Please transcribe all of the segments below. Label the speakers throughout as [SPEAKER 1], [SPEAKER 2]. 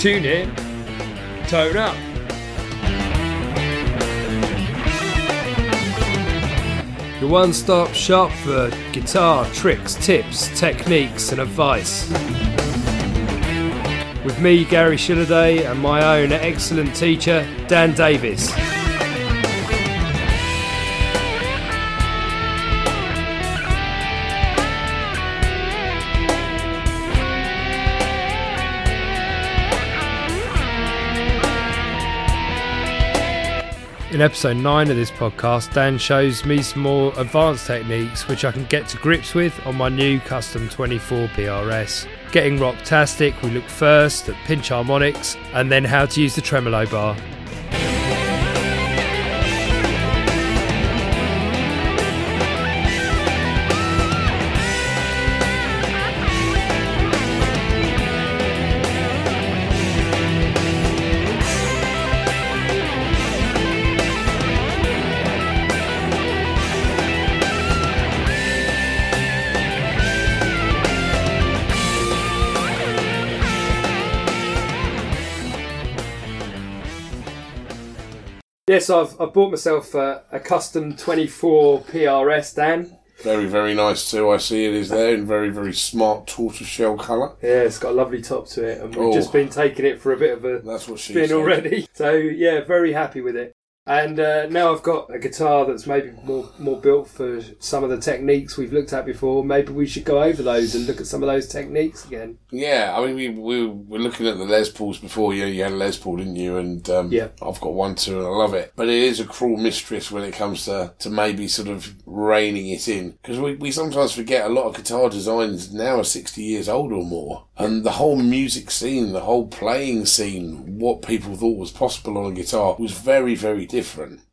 [SPEAKER 1] Tune in, tone up. Your one stop shop for guitar tricks, tips, techniques, and advice. With me, Gary Shilliday, and my own excellent teacher, Dan Davis. In episode 9 of this podcast, Dan shows me some more advanced techniques which I can get to grips with on my new Custom 24 PRS. Getting rocktastic, we look first at pinch harmonics and then how to use the tremolo bar. Yes, I've, I've bought myself a, a custom 24 PRS, Dan.
[SPEAKER 2] Very, very nice too. I see it is there in very, very smart tortoiseshell colour.
[SPEAKER 1] Yeah, it's got a lovely top to it, and we've
[SPEAKER 2] Oh.
[SPEAKER 1] just been taking it for a bit of a
[SPEAKER 2] That's what she
[SPEAKER 1] spin
[SPEAKER 2] said.
[SPEAKER 1] already. So yeah, very happy with it. And uh, now I've got a guitar that's maybe more more built for some of the techniques we've looked at before. Maybe we should go over those and look at some of those techniques again.
[SPEAKER 2] Yeah, I mean, we, we were looking at the Les Pauls before. You, you had a Les Paul, didn't you? And um,
[SPEAKER 1] Yeah.
[SPEAKER 2] I've got one too, and I love it. But it is a cruel mistress when it comes to, to maybe sort of reining it in. Because we, we sometimes forget a lot of guitar designs now are 60 years old or more. And the whole music scene, the whole playing scene, what people thought was possible on a guitar was very, very different.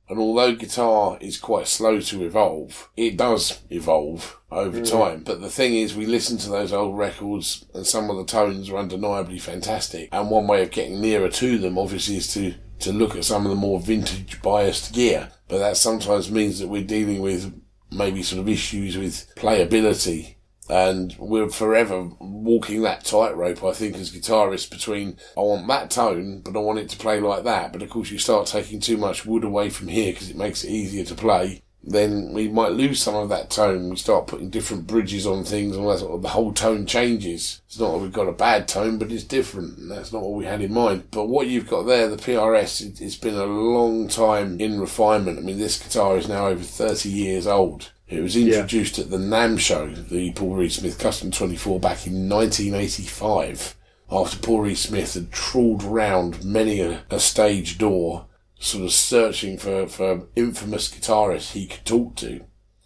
[SPEAKER 2] And although guitar is quite slow to evolve, it does evolve over mm. time. But the thing is, we listen to those old records and some of the tones are undeniably fantastic. And one way of getting nearer to them, obviously, is to, to look at some of the more vintage biased gear. But that sometimes means that we're dealing with maybe sort of issues with playability and we're forever walking that tightrope, I think, as guitarists between I want that tone, but I want it to play like that. But of course, you start taking too much wood away from here because it makes it easier to play. Then we might lose some of that tone. We start putting different bridges on things, and sort of, the whole tone changes. It's not that we've got a bad tone, but it's different, and that's not what we had in mind. But what you've got there, the PRS, it, it's been a long time in refinement. I mean, this guitar is now over 30 years old. It was introduced at the NAMM show, the Paul Reed Smith Custom 24, back in 1985, after Paul Reed Smith had trawled round many a, a stage door, sort of searching for, for infamous guitarists he could talk to.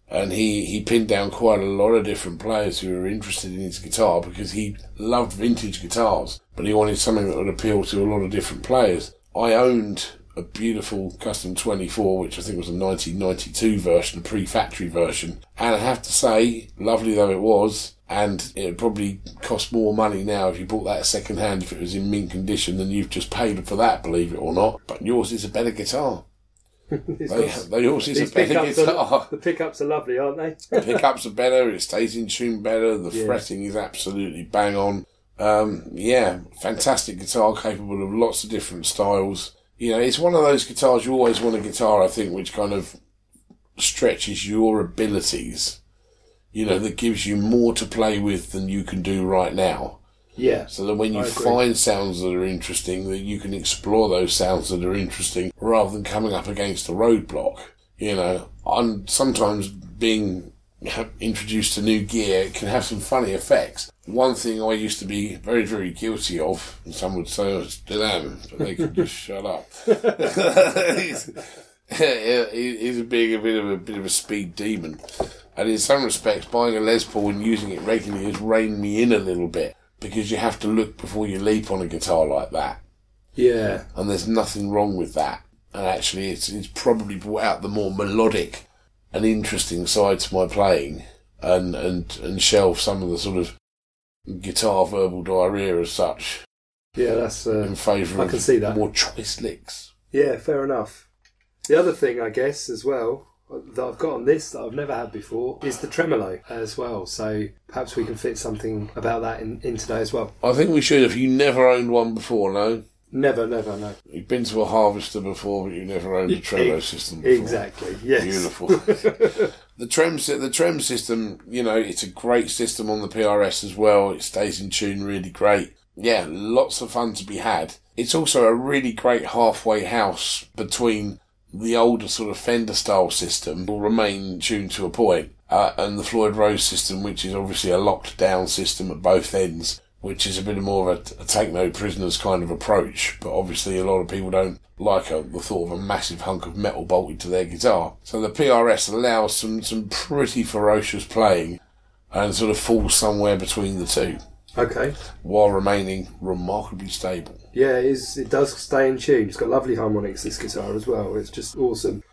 [SPEAKER 2] And he, he pinned down quite a lot of different players who were interested in his guitar because he loved vintage guitars, but he wanted something that would appeal to a lot of different players. I owned a beautiful custom 24, which I think was a 1992 version, a pre-factory version. And I have to say, lovely though it was, and it would probably cost more money now if you bought that second hand if it was in mint condition than you've just paid for that, believe it or not. But yours is a better guitar. They,
[SPEAKER 1] got-
[SPEAKER 2] they yours is a better guitar.
[SPEAKER 1] are, the pickups are lovely, aren't they?
[SPEAKER 2] The pickups are better, it stays in tune better, the
[SPEAKER 1] Yeah.
[SPEAKER 2] fretting is absolutely bang on. Um, yeah, fantastic guitar capable of lots of different styles. You know, it's one of those guitars you always want a guitar, I think, which kind of stretches your abilities. You know, that gives you more to play with than you can do right now.
[SPEAKER 1] yeah.
[SPEAKER 2] So that when you find sounds that are interesting, that you can explore those sounds that are interesting rather than coming up against a roadblock. You know, I'm sometimes being introduced to new gear can have some funny effects. One thing I used to be very, very guilty of, and some would say I still am, but they could just shut up. he's, is being a bit of a bit of a speed demon, and in some respects, buying a Les Paul and using it regularly has reined me in a little bit because you have to look before you leap on a guitar like that,
[SPEAKER 1] Yeah.
[SPEAKER 2] and there's nothing wrong with that. And actually, it's it's probably brought out the more melodic and interesting side to my playing, and and and shelve some of the sort of guitar verbal diarrhea as such
[SPEAKER 1] Yeah, that's uh,
[SPEAKER 2] in favour
[SPEAKER 1] I
[SPEAKER 2] of
[SPEAKER 1] can see that.
[SPEAKER 2] more choice licks.
[SPEAKER 1] yeah, fair enough. The other thing, I guess, as well, that I've got on this that I've never had before is the tremolo as well. So perhaps we can fit something about that in, in today as well.
[SPEAKER 2] I think we should. If you never owned one before, no.
[SPEAKER 1] Never, never, no.
[SPEAKER 2] You've been to a harvester before, but you've never owned a tremolo
[SPEAKER 1] Ex-
[SPEAKER 2] system before.
[SPEAKER 1] Exactly. Yes.
[SPEAKER 2] Beautiful. the trem the trem system, you know, it's a great system on the PRS as well. It stays in tune really great. Yeah, lots of fun to be had. It's also a really great halfway house between the older sort of Fender style system will remain tuned to a point, uh, and the Floyd Rose system, which is obviously a locked down system at both ends, which is a bit more of a, a take no prisoners kind of approach. But obviously, a lot of people don't like a, the thought of a massive hunk of metal bolted to their guitar. So the PRS allows some, some pretty ferocious playing and sort of falls somewhere between the two
[SPEAKER 1] Okay.
[SPEAKER 2] while remaining remarkably stable.
[SPEAKER 1] Yeah, it, is, it does stay in tune. It's got lovely harmonics, this guitar as well. It's just awesome.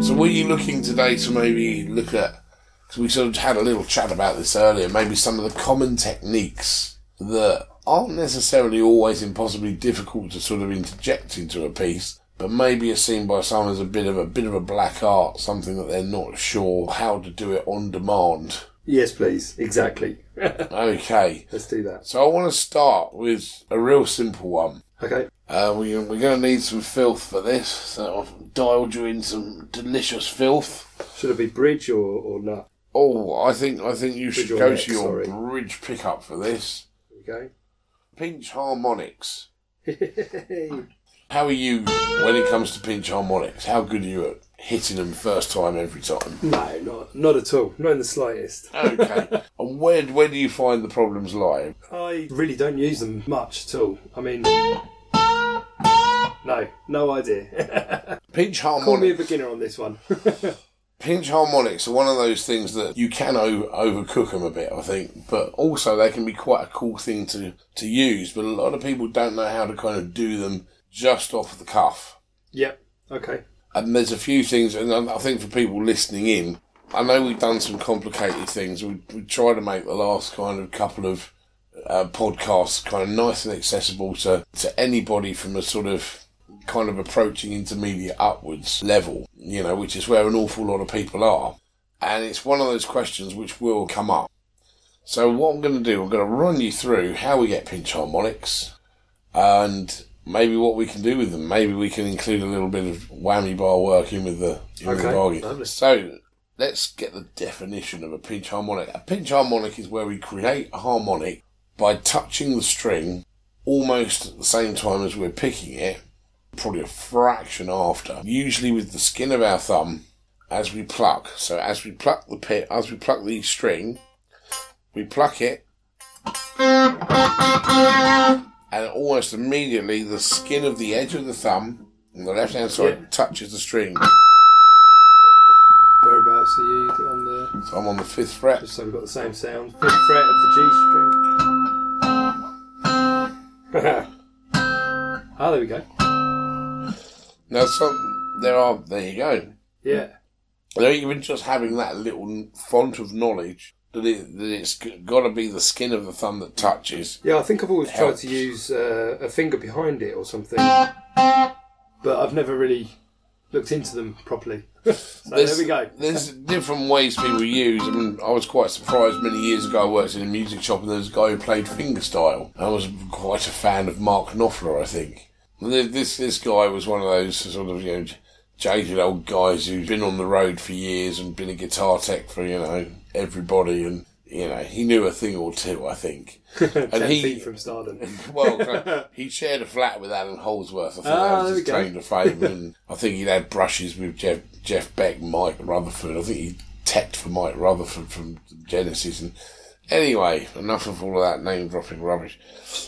[SPEAKER 2] So were you looking today to maybe look at, because we sort of had a little chat about this earlier, maybe some of the common techniques that aren't necessarily always impossibly difficult to sort of interject into a piece, but maybe are seen by some as a bit of a bit of a black art, something that they're not sure how to do it on demand.
[SPEAKER 1] Yes, please. Exactly.
[SPEAKER 2] Okay,
[SPEAKER 1] Let's do that.
[SPEAKER 2] so I want to start with a real simple one.
[SPEAKER 1] Okay.
[SPEAKER 2] Uh, we, we're going to need some filth for this, so I've dialed you in some delicious filth.
[SPEAKER 1] Should it be bridge or, or nut?
[SPEAKER 2] Oh, I think I think you should
[SPEAKER 1] Bridge or
[SPEAKER 2] go
[SPEAKER 1] neck,
[SPEAKER 2] to your
[SPEAKER 1] sorry.
[SPEAKER 2] bridge pickup for this.
[SPEAKER 1] Okay.
[SPEAKER 2] Pinch harmonics. How are you when it comes to pinch harmonics? How good are you at hitting them first time every time?
[SPEAKER 1] no, not not at all. Not in the slightest.
[SPEAKER 2] Okay. and where where do you find the problems lie?
[SPEAKER 1] I really don't use them much at all. I mean, no, no idea.
[SPEAKER 2] Pinch harmonics.
[SPEAKER 1] Call me a beginner on this one.
[SPEAKER 2] Pinch harmonics are one of those things that you can o- overcook them a bit, I think, but also they can be quite a cool thing to to use. But a lot of people don't know how to kind of do them just off the cuff.
[SPEAKER 1] yep. Okay.
[SPEAKER 2] And there's a few things, and I think for people listening in, I know we've done some complicated things. We we try to make the last kind of couple of uh, podcasts kind of nice and accessible to to anybody from a sort of kind of approaching intermediate upwards level, you know, which is where an awful lot of people are. And it's one of those questions which will come up. So what I'm going to do, I'm going to run you through how we get pinch harmonics and maybe what we can do with them. Maybe we can include a little bit of whammy bar work in with the, in with the bargain.
[SPEAKER 1] lovely.
[SPEAKER 2] So let's get the definition of a pinch harmonic. A pinch harmonic is where we create a harmonic by touching the string almost at the same time as we're picking it, probably a fraction after, usually with the skin of our thumb as we pluck. So as we pluck the pit, as we pluck the string, we pluck it, and almost immediately the skin of the edge of the thumb on the left hand side
[SPEAKER 1] Yeah.
[SPEAKER 2] touches the string.
[SPEAKER 1] Whereabouts are you on the?
[SPEAKER 2] So I'm on the fifth fret.
[SPEAKER 1] Just so we've got the same sound. Fifth fret of the G string. ah, there we go.
[SPEAKER 2] Now, some there are. There you go.
[SPEAKER 1] Yeah.
[SPEAKER 2] Now, even just having that little font of knowledge that it that it's got to be the skin of the thumb that touches.
[SPEAKER 1] Yeah, I think I've always tried to use uh, a finger behind it or something, but I've never really looked into them properly. so there we go.
[SPEAKER 2] There's different ways people use. I mean, I was quite surprised many years ago. I worked in a music shop and there was a guy who played fingerstyle. I was quite a fan of Mark Knopfler, I think. And th- This this guy was one of those sort of you know jaded old guys who's been on the road for years and been a guitar tech for you know everybody, and you know he knew a thing or two, I think.
[SPEAKER 1] Ten
[SPEAKER 2] he-
[SPEAKER 1] feet from stardom.
[SPEAKER 2] Well, he shared a flat with Allan Holdsworth. I think
[SPEAKER 1] Ah,
[SPEAKER 2] that was his claim to fame. and I think he'd had brushes with Jeff Jeff Beck, Mike Rutherford. I think he teched for Mike Rutherford from Genesis. And anyway, enough of all of that name dropping rubbish.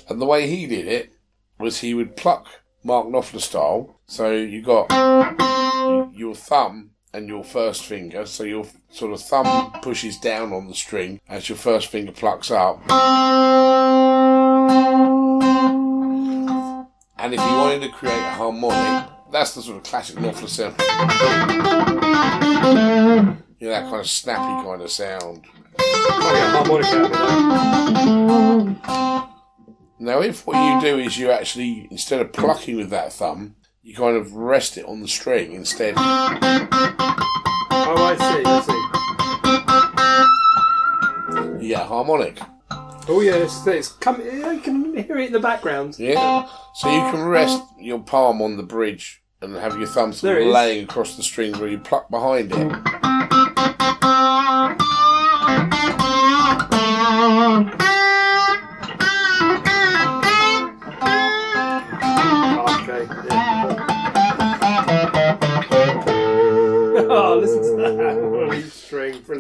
[SPEAKER 2] And the way he did it was he would pluck Mark Knopfler style. So you got your thumb and your first finger. So your sort of thumb pushes down on the string as your first finger plucks up. And if you wanted to create a harmonic, that's the sort of classic Knopfler sound. You know, that kind of snappy kind of sound.
[SPEAKER 1] Oh, yeah, it, though.
[SPEAKER 2] Now, if what you uh. do is you actually, instead of plucking with that thumb, you kind of rest it on the string instead.
[SPEAKER 1] Oh, I see.
[SPEAKER 2] I see. Yeah, harmonic.
[SPEAKER 1] Oh yeah, it's, it's come. You can hear it in the background.
[SPEAKER 2] Yeah. So you can rest your palm on the bridge and have your thumb sort of laying across the strings where you pluck behind it.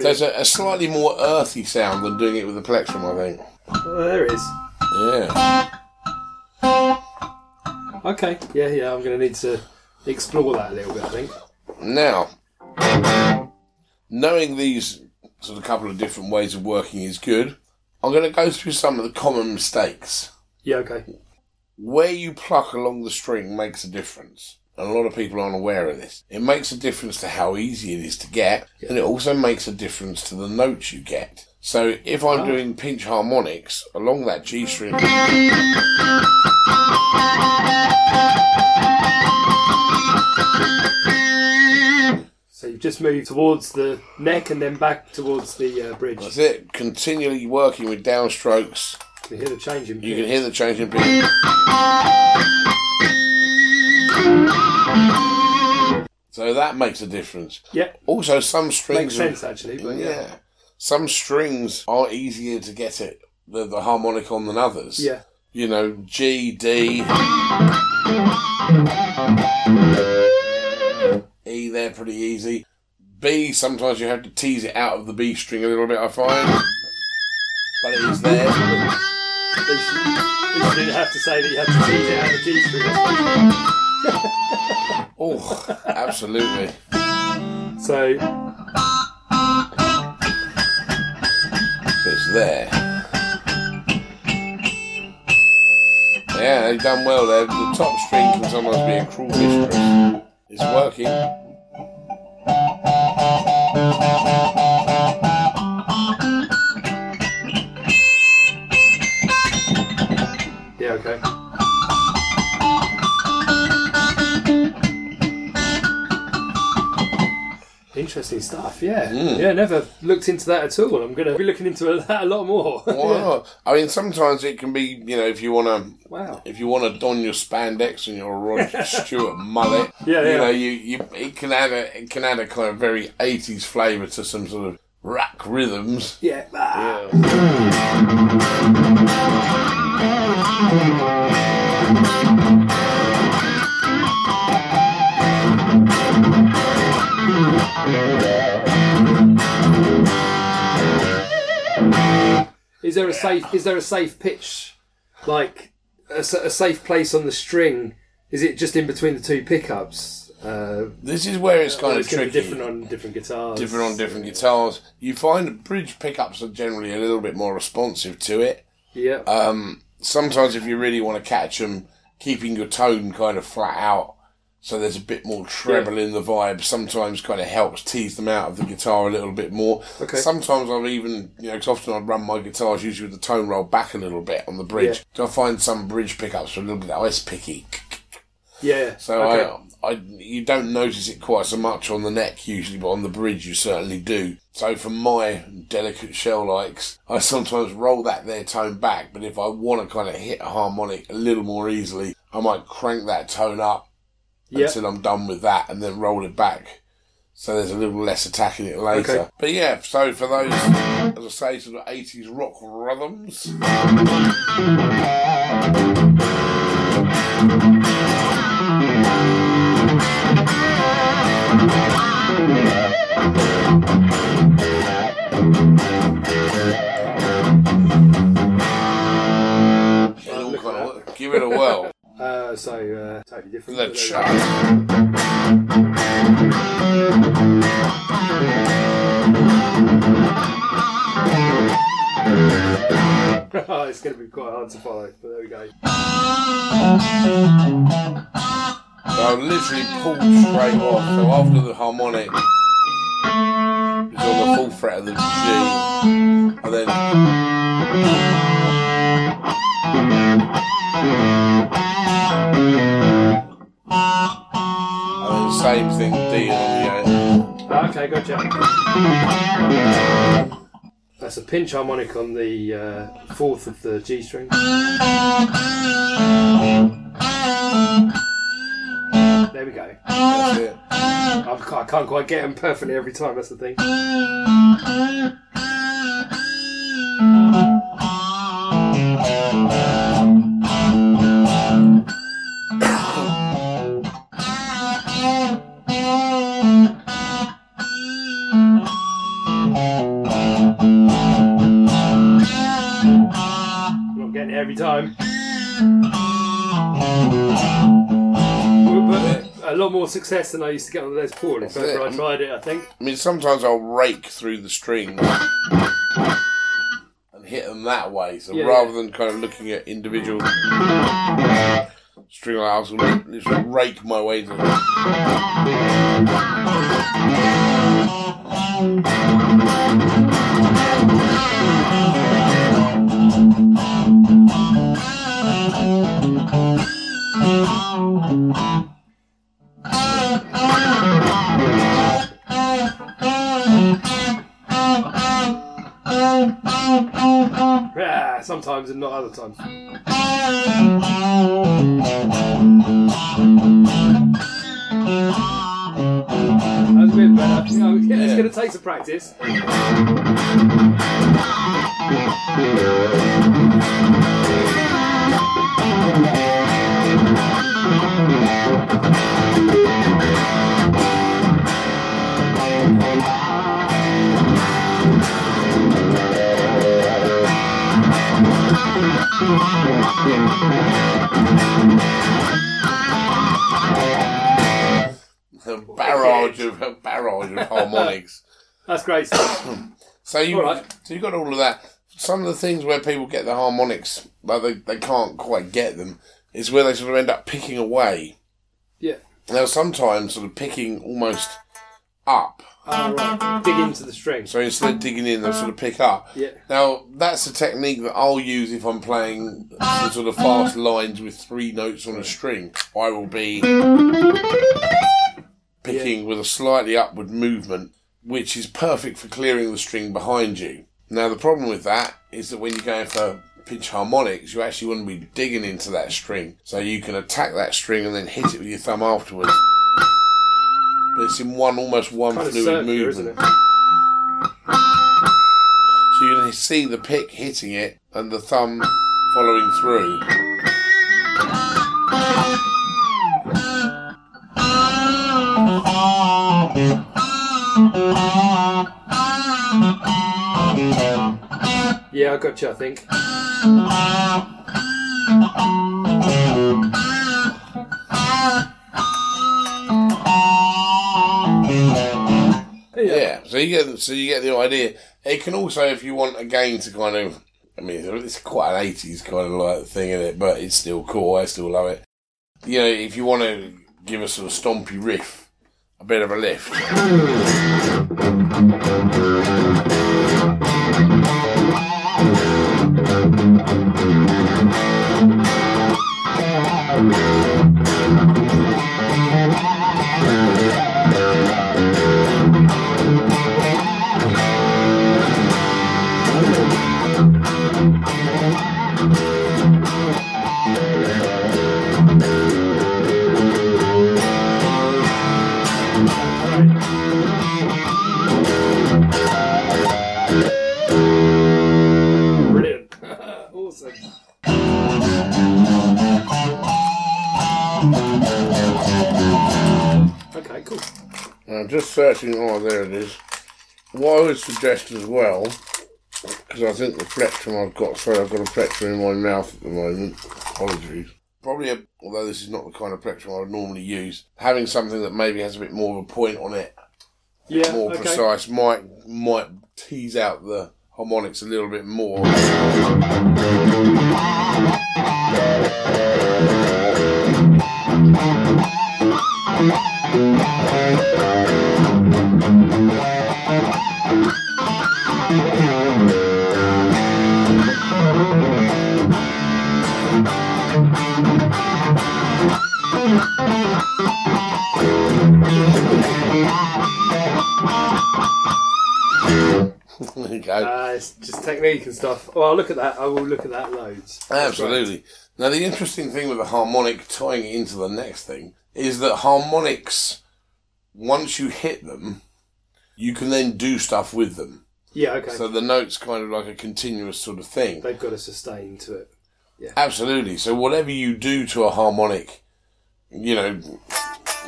[SPEAKER 2] There's a, a slightly more earthy sound than doing it with the plectrum, I think.
[SPEAKER 1] Oh, there it is.
[SPEAKER 2] Yeah.
[SPEAKER 1] Okay. Yeah, yeah. I'm going to need to explore that a little bit. I think.
[SPEAKER 2] Now, knowing these sort of couple of different ways of working is good. I'm going to go through some of the common mistakes.
[SPEAKER 1] Yeah. Okay.
[SPEAKER 2] Where you pluck along the string makes a difference. And a lot of people aren't aware of this. It makes a difference to how easy it is to get, and it also makes a difference to the notes you get. So if I'm
[SPEAKER 1] Oh.
[SPEAKER 2] doing pinch harmonics along that G string,
[SPEAKER 1] So you've just moved towards the neck and then back towards the uh, bridge.
[SPEAKER 2] that's it, continually working with downstrokes,
[SPEAKER 1] You can hear the change in pitch.
[SPEAKER 2] you can hear the change in pitch. So that makes a difference.
[SPEAKER 1] Yeah.
[SPEAKER 2] Also, some strings
[SPEAKER 1] Makes
[SPEAKER 2] are-
[SPEAKER 1] sense actually. But
[SPEAKER 2] Yeah.
[SPEAKER 1] yeah.
[SPEAKER 2] Some strings are easier to get it the, the harmonic on than others.
[SPEAKER 1] Yeah.
[SPEAKER 2] You know, G, D, E, they're pretty easy. B, sometimes you have to tease it out of the B string a little bit, I find. But it is there.
[SPEAKER 1] At least you, at least you didn't have to say that you had to tease it out of the G string.
[SPEAKER 2] Oh, absolutely.
[SPEAKER 1] So
[SPEAKER 2] So it's there. Yeah, they've done well there. The top string can sometimes be a cruel mistress. It's working.
[SPEAKER 1] Interesting stuff, yeah.
[SPEAKER 2] Mm.
[SPEAKER 1] Yeah, never looked into that at all. I'm going to be looking into that a lot more.
[SPEAKER 2] Why not? I mean, sometimes it can be, you know, if you want to,
[SPEAKER 1] Wow.
[SPEAKER 2] if you want to don your spandex and your Roger Stewart mullet,
[SPEAKER 1] Yeah, yeah, you
[SPEAKER 2] know, you, you it can add a it can add a kind of very eighties flavour to some sort of rack rhythms.
[SPEAKER 1] Yeah. Ah.
[SPEAKER 2] Yeah.
[SPEAKER 1] there a safe? Is there a safe pitch, like a, s- a safe place on the string? Is it just in between the two pickups? Uh,
[SPEAKER 2] This is where it's kind of
[SPEAKER 1] it's gonna be
[SPEAKER 2] tricky.
[SPEAKER 1] different on different guitars.
[SPEAKER 2] different on different guitars. You find that bridge pickups are generally a little bit more responsive to it.
[SPEAKER 1] Yeah.
[SPEAKER 2] Um, sometimes if you really want to catch them, keeping your tone kind of flat out, so there's a bit more treble in the vibe. Sometimes kind of helps tease them out of the guitar a little bit more.
[SPEAKER 1] Okay.
[SPEAKER 2] Sometimes I've even, you know, because often I run my guitars usually with the tone roll back a little bit on the bridge.
[SPEAKER 1] Yeah.
[SPEAKER 2] I find some bridge pickups are a little bit ice picky.
[SPEAKER 1] yeah.
[SPEAKER 2] So
[SPEAKER 1] okay.
[SPEAKER 2] I, I, you don't notice it quite so much on the neck usually, but on the bridge you certainly do. So for my delicate shell likes, I sometimes roll that there tone back. But if I want to kind of hit a harmonic a little more easily, I might crank that tone up
[SPEAKER 1] yeah.
[SPEAKER 2] until I'm done with that, and then roll it back. So there's a little less attacking it later.
[SPEAKER 1] Okay.
[SPEAKER 2] But yeah, so for those, as I say, sort of 80s rock rhythms. It'll kind
[SPEAKER 1] at
[SPEAKER 2] of give it a whirl.
[SPEAKER 1] Uh, so uh, totally different.
[SPEAKER 2] The
[SPEAKER 1] but there we
[SPEAKER 2] chart.
[SPEAKER 1] go. Oh, it's going to be quite hard to follow, but there we go.
[SPEAKER 2] So I literally pulled straight off. So after the harmonic, it's on the full fret of the G, and then and then same thing D on the A.
[SPEAKER 1] Okay, gotcha. That's a pinch harmonic on the uh, fourth of the G string. There we go.
[SPEAKER 2] That's it.
[SPEAKER 1] I can't, I can't quite get them perfectly every time. That's the thing. I'm not getting it every time. But a lot more success than I used to get on the Les Paul. If ever I tried it, I think.
[SPEAKER 2] I mean, sometimes I'll rake through the strings and hit them that way. So
[SPEAKER 1] Yeah,
[SPEAKER 2] rather
[SPEAKER 1] yeah.
[SPEAKER 2] than kind of looking at individual string lines, I'll literally rake my way to
[SPEAKER 1] Yeah, sometimes and not other times. That's a bit better. You know, yeah, it's going to take some practice.
[SPEAKER 2] A barrage of a barrage of harmonics.
[SPEAKER 1] That's great stuff.
[SPEAKER 2] So you
[SPEAKER 1] right.
[SPEAKER 2] so you got all of that. Some of the things where people get the harmonics, like they, they can't quite get them, is where they sort of end up picking away.
[SPEAKER 1] Yeah.
[SPEAKER 2] Now sometimes sort of picking almost up.
[SPEAKER 1] Right. Dig into the string.
[SPEAKER 2] So instead of digging in, they'll sort of pick up.
[SPEAKER 1] Yeah.
[SPEAKER 2] Now that's a technique that I'll use if I'm playing some sort of fast lines with three notes on a string. I will be picking with a slightly upward movement, which is perfect for clearing the string behind you. Now the problem with that is that when you're going for pinch harmonics, you actually want to be digging into that string, so you can attack that string and then hit it with your thumb afterwards. But it's in one almost one
[SPEAKER 1] Kind
[SPEAKER 2] fluid
[SPEAKER 1] circular,
[SPEAKER 2] movement.
[SPEAKER 1] it?
[SPEAKER 2] So you can see the pick hitting it and the thumb following through.
[SPEAKER 1] Yeah, I got you, I think.
[SPEAKER 2] So you get so you get the idea. It can also, if you want again to kind of, I mean, it's quite an eighties kind of like thing in it, but it's still cool. I still love it. You know, if you want to give a sort of stompy riff, a bit of a lift. I'm just searching. Oh, there it is. What I would suggest as well, because I think the plectrum I've got. Sorry, I've got a plectrum in my mouth at the moment. Apologies. Probably, a, although this is not the kind of plectrum I would normally use, having something that maybe has a bit more of a point on it,
[SPEAKER 1] Yeah,
[SPEAKER 2] more
[SPEAKER 1] okay.
[SPEAKER 2] precise, might might tease out the harmonics a little bit more. Go.
[SPEAKER 1] Uh, it's just technique and stuff. Well, I'll look at that. I will look at that loads.
[SPEAKER 2] Absolutely. Now, the interesting thing with the harmonic tying it into the next thing is that harmonics, once you hit them, you can then do stuff with them.
[SPEAKER 1] Yeah, okay.
[SPEAKER 2] So the note's kind of like a continuous sort of thing.
[SPEAKER 1] They've got a sustain to it. Yeah.
[SPEAKER 2] Absolutely. So whatever you do to a harmonic, you know,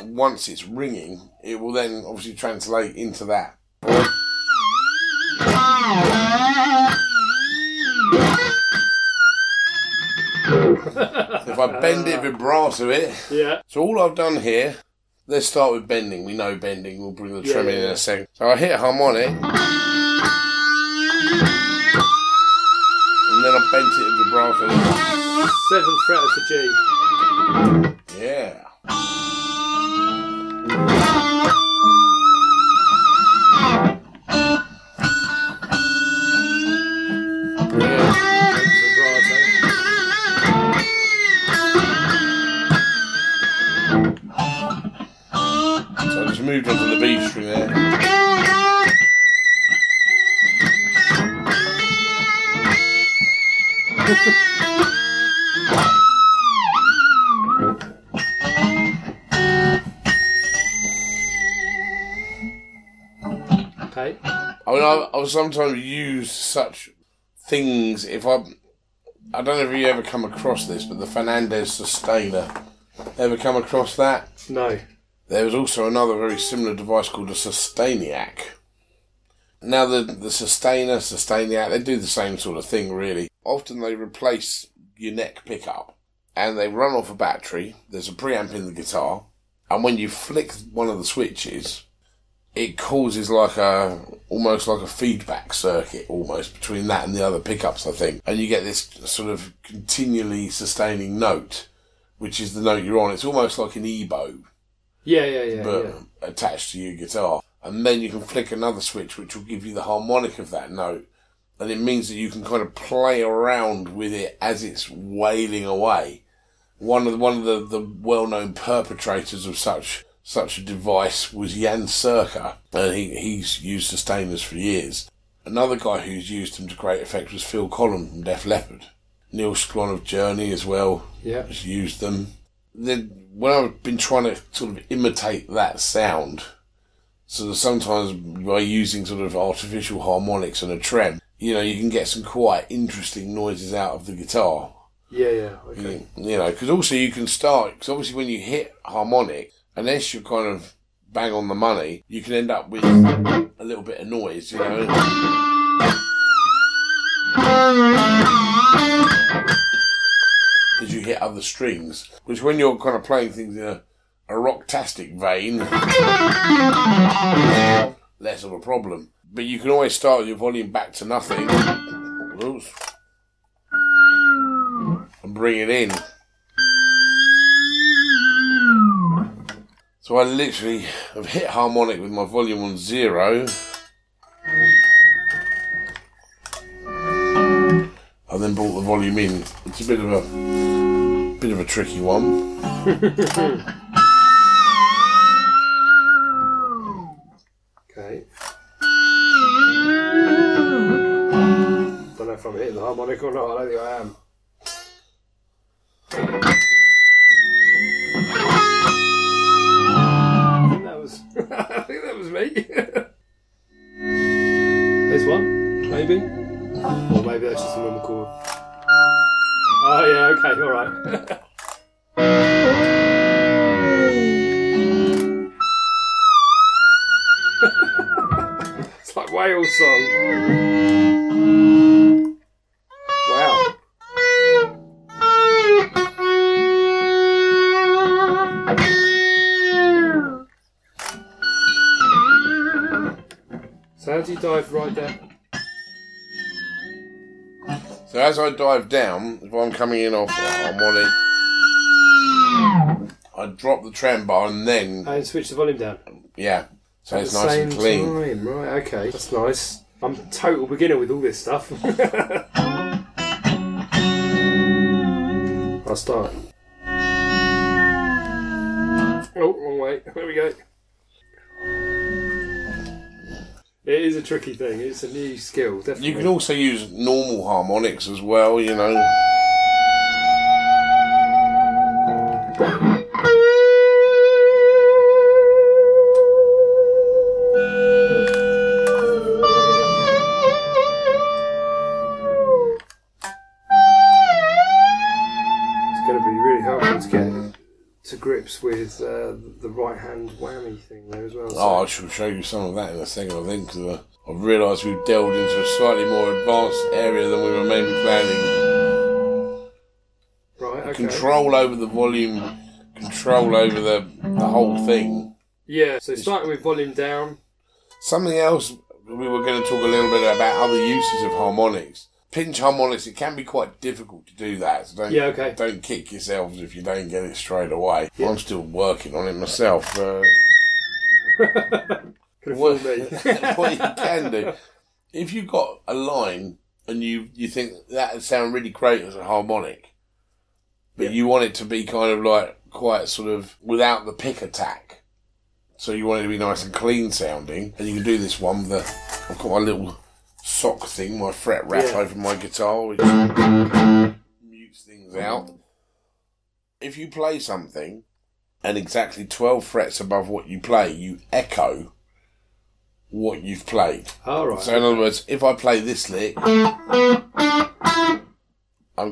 [SPEAKER 2] once it's ringing, it will then obviously translate into that. If I bend it, vibrato it.
[SPEAKER 1] Yeah.
[SPEAKER 2] So all I've done here, let's start with bending. We know bending. We'll bring the
[SPEAKER 1] Yeah,
[SPEAKER 2] trem in
[SPEAKER 1] yeah,
[SPEAKER 2] in a second. So I hit harmonic, and then I bent it in vibrato.
[SPEAKER 1] Seventh fret of the G.
[SPEAKER 2] Yeah. Yeah. Moved on to the there.
[SPEAKER 1] Okay.
[SPEAKER 2] I mean, I, I will sometimes use such things if I. I don't know if you ever come across this, but the Fernandes Sustainer. Ever come across that?
[SPEAKER 1] No.
[SPEAKER 2] There was also another very similar device called a Sustainiac. Now, the, the Sustainer, Sustainiac, they do the same sort of thing, really. Often they replace your neck pickup and they run off a battery. There's a preamp in the guitar, and when you flick one of the switches, it causes like a almost like a feedback circuit almost between that and the other pickups, I think. And you get this sort of continually sustaining note, which is the note you're on. It's almost like an ebow
[SPEAKER 1] Yeah, yeah, yeah.
[SPEAKER 2] but
[SPEAKER 1] yeah.
[SPEAKER 2] attached to your guitar. And then you can flick another switch which will give you the harmonic of that note. And it means that you can kind of play around with it as it's wailing away. One of the, one of the, the well known perpetrators of such such a device was Jan Cyrka, and he, he's used sustainers for years. Another guy who's used them to great effect was Phil Collen from Def Leppard. Neal Schon of Journey as well
[SPEAKER 1] Yeah.
[SPEAKER 2] has used them. Then when I've been trying to sort of imitate that sound, so sometimes by using sort of artificial harmonics and a trem, you know, you can get some quite interesting noises out of the guitar.
[SPEAKER 1] Yeah, yeah. Okay.
[SPEAKER 2] You, you know, because also you can start, because obviously when you hit harmonic, unless you're kind of bang on the money, you can end up with a little bit of noise, you know. As you hit other strings, which when you're kind of playing things in a, a rocktastic vein, less of a problem. But you can always start with your volume back to nothing. Oops. And bring it in. So I literally have hit harmonic with my volume on zero. Volume in. It's a bit of a bit of a tricky one.
[SPEAKER 1] So dive down,
[SPEAKER 2] if I'm coming in off oh, harmonic, I drop the trem bar and then
[SPEAKER 1] And switch the volume down.
[SPEAKER 2] yeah, so
[SPEAKER 1] At
[SPEAKER 2] it's nice
[SPEAKER 1] same
[SPEAKER 2] and clean.
[SPEAKER 1] time, right? Okay, that's nice. I'm a total beginner with all this stuff. I'll start. Oh, wrong way. There we go. It is a tricky thing. It's a new skill, definitely.
[SPEAKER 2] You can also use normal harmonics as well, you know.
[SPEAKER 1] With uh, the right hand whammy thing there as well. So-
[SPEAKER 2] Oh, I shall show you some of that in a second, I think, because I've realised we've delved into a slightly more advanced area than we were maybe planning.
[SPEAKER 1] right, okay.
[SPEAKER 2] Control over the volume, control over the, the whole thing.
[SPEAKER 1] Yeah, so starting with volume down.
[SPEAKER 2] Something else, we were going to talk a little bit about other uses of harmonics. Pinch harmonics, it can be quite difficult to do that. So don't,
[SPEAKER 1] Yeah, okay.
[SPEAKER 2] don't kick yourselves if you don't get it straight away. I'm still working on it myself. Uh, what, what you can do, if you've got a line and you, you think that would sound really great as a harmonic, but
[SPEAKER 1] Yeah.
[SPEAKER 2] you want it to be kind of like quite sort of without the pick attack. So you want it to be nice and clean sounding, and you can do this one with I've got my little sock thing, my fret wrap
[SPEAKER 1] Yeah.
[SPEAKER 2] over my guitar, which mutes things out. If you play something and exactly 12 frets above what you play, you echo what you've played.
[SPEAKER 1] All right.
[SPEAKER 2] So, in other words, if I play this lick, I'm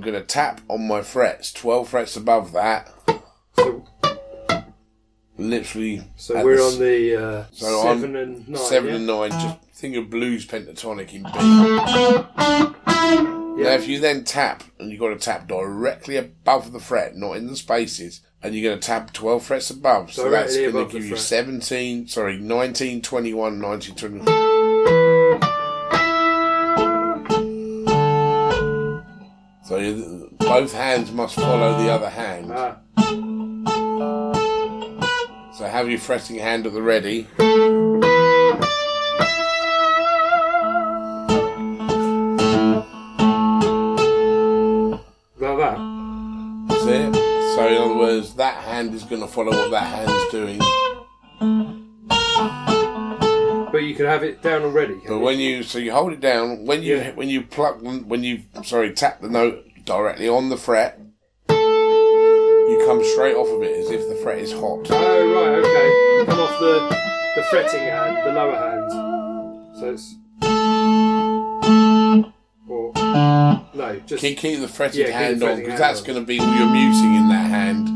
[SPEAKER 2] going to tap on my frets, 12 frets above that,
[SPEAKER 1] so,
[SPEAKER 2] literally.
[SPEAKER 1] so we're
[SPEAKER 2] the
[SPEAKER 1] on the uh,
[SPEAKER 2] So I'm
[SPEAKER 1] 7 and 9.
[SPEAKER 2] seven
[SPEAKER 1] yeah?
[SPEAKER 2] and nine. Just think of blues pentatonic in B.
[SPEAKER 1] Yeah.
[SPEAKER 2] Now, if you then tap, and you've got to tap directly above the fret, not in the spaces, and you're going to tap 12 frets above, so that's going to give you
[SPEAKER 1] fret.
[SPEAKER 2] 17, sorry, 19, 21, 19, 20. So you, both hands must follow the other hand.
[SPEAKER 1] Ah,
[SPEAKER 2] So have your fretting hand at the ready.
[SPEAKER 1] That
[SPEAKER 2] hand is going to follow what that hand's doing.
[SPEAKER 1] But you can have it down already.
[SPEAKER 2] But
[SPEAKER 1] you?
[SPEAKER 2] when you so you hold it down when you
[SPEAKER 1] Yeah.
[SPEAKER 2] when you pluck when you sorry tap the note directly on the fret, you come straight off of it as if the fret is hot.
[SPEAKER 1] Oh, right, okay. Come off the, the fretting hand, the lower hand. So it's. Or. No, just.
[SPEAKER 2] Keep, keep the fretted
[SPEAKER 1] Yeah, keep the
[SPEAKER 2] hand on because
[SPEAKER 1] hand
[SPEAKER 2] that's
[SPEAKER 1] on.
[SPEAKER 2] going to be your muting in that hand.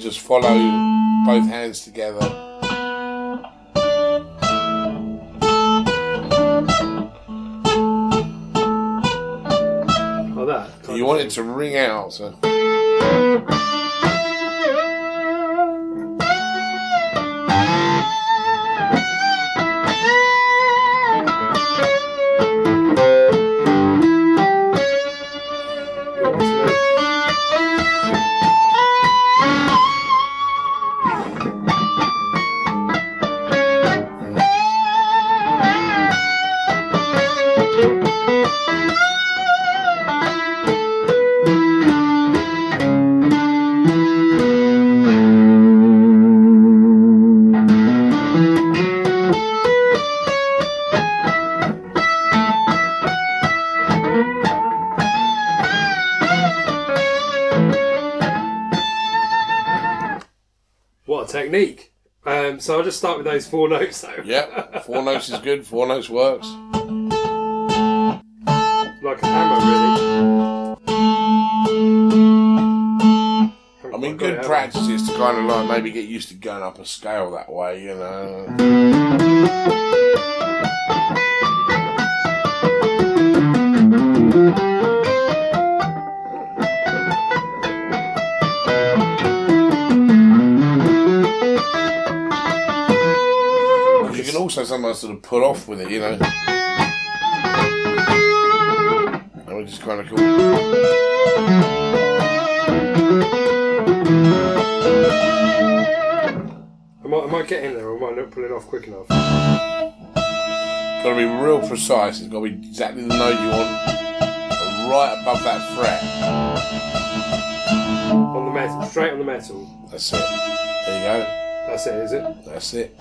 [SPEAKER 2] Just follow both hands together.
[SPEAKER 1] Like that.
[SPEAKER 2] You want it to ring out. So.
[SPEAKER 1] So I'll just start with those four notes though.
[SPEAKER 2] Yep, four notes is good. Four notes works.
[SPEAKER 1] Like a hammer, really.
[SPEAKER 2] I mean, good
[SPEAKER 1] it, have I?
[SPEAKER 2] practice is to kind of like maybe get used to going up a scale that way, you know. Also sometimes sort of put off with it, you know. Which is kind of cool.
[SPEAKER 1] Am I, am I getting there or am I might not pulling off quick enough?
[SPEAKER 2] Got to be real precise. It's got to be exactly the note you want, right above that fret.
[SPEAKER 1] On the metal, straight on the metal.
[SPEAKER 2] That's it. There you go.
[SPEAKER 1] That's it, is it?
[SPEAKER 2] That's it.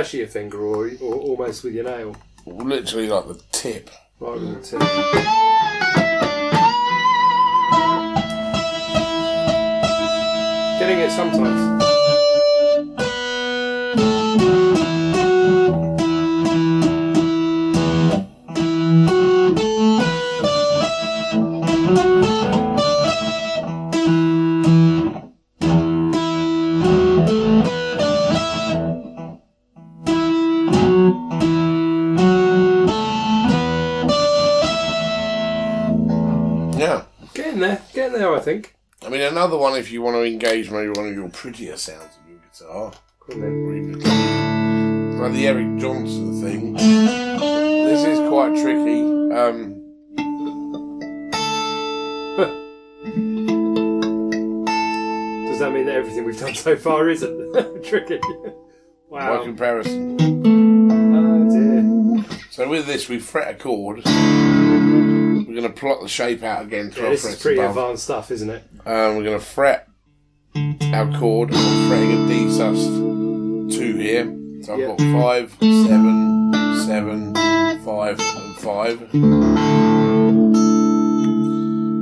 [SPEAKER 1] Flesh of your finger, or, or almost with your nail,
[SPEAKER 2] Literally like the tip.
[SPEAKER 1] right with the tip. Getting it sometimes.
[SPEAKER 2] Another one if you want to engage maybe one of your prettier sounds of your guitar.
[SPEAKER 1] Cool, then.
[SPEAKER 2] Or even like the Eric Johnson thing. This is quite tricky. Um,
[SPEAKER 1] Does that mean that everything we've done so far isn't tricky? wow.
[SPEAKER 2] by comparison.
[SPEAKER 1] Oh dear.
[SPEAKER 2] So with this, we fret a chord. We're going to plot the shape out again,
[SPEAKER 1] Yeah,
[SPEAKER 2] 12
[SPEAKER 1] this is pretty
[SPEAKER 2] above.
[SPEAKER 1] advanced stuff, isn't it?
[SPEAKER 2] Um, we're going to fret our chord. I'm fretting a D sus 2 here. So I've
[SPEAKER 1] Yeah.
[SPEAKER 2] got 5, 7, 7, 5, and 5.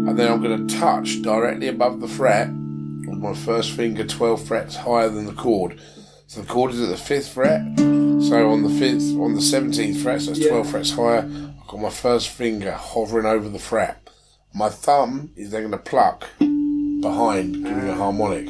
[SPEAKER 2] And then I'm going to touch directly above the fret with my first finger 12 frets higher than the chord. So the chord is at the 5th fret. So on the 5th, on the 17th fret, so that's
[SPEAKER 1] Yeah.
[SPEAKER 2] 12 frets higher, got my first finger hovering over the fret. My thumb is then going to pluck behind, giving a harmonic.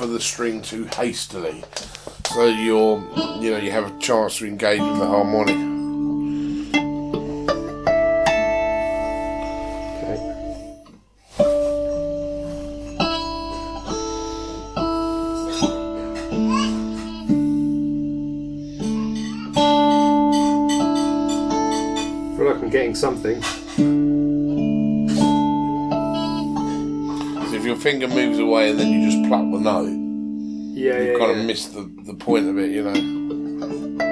[SPEAKER 2] Of the string too hastily, so you're, you know, you have a chance to engage with the harmonic.
[SPEAKER 1] Okay. feel like I'm getting something.
[SPEAKER 2] Finger moves away and then you just pluck the note,
[SPEAKER 1] Yeah,
[SPEAKER 2] you
[SPEAKER 1] yeah,
[SPEAKER 2] kind
[SPEAKER 1] yeah.
[SPEAKER 2] of miss the, the point of it, you know.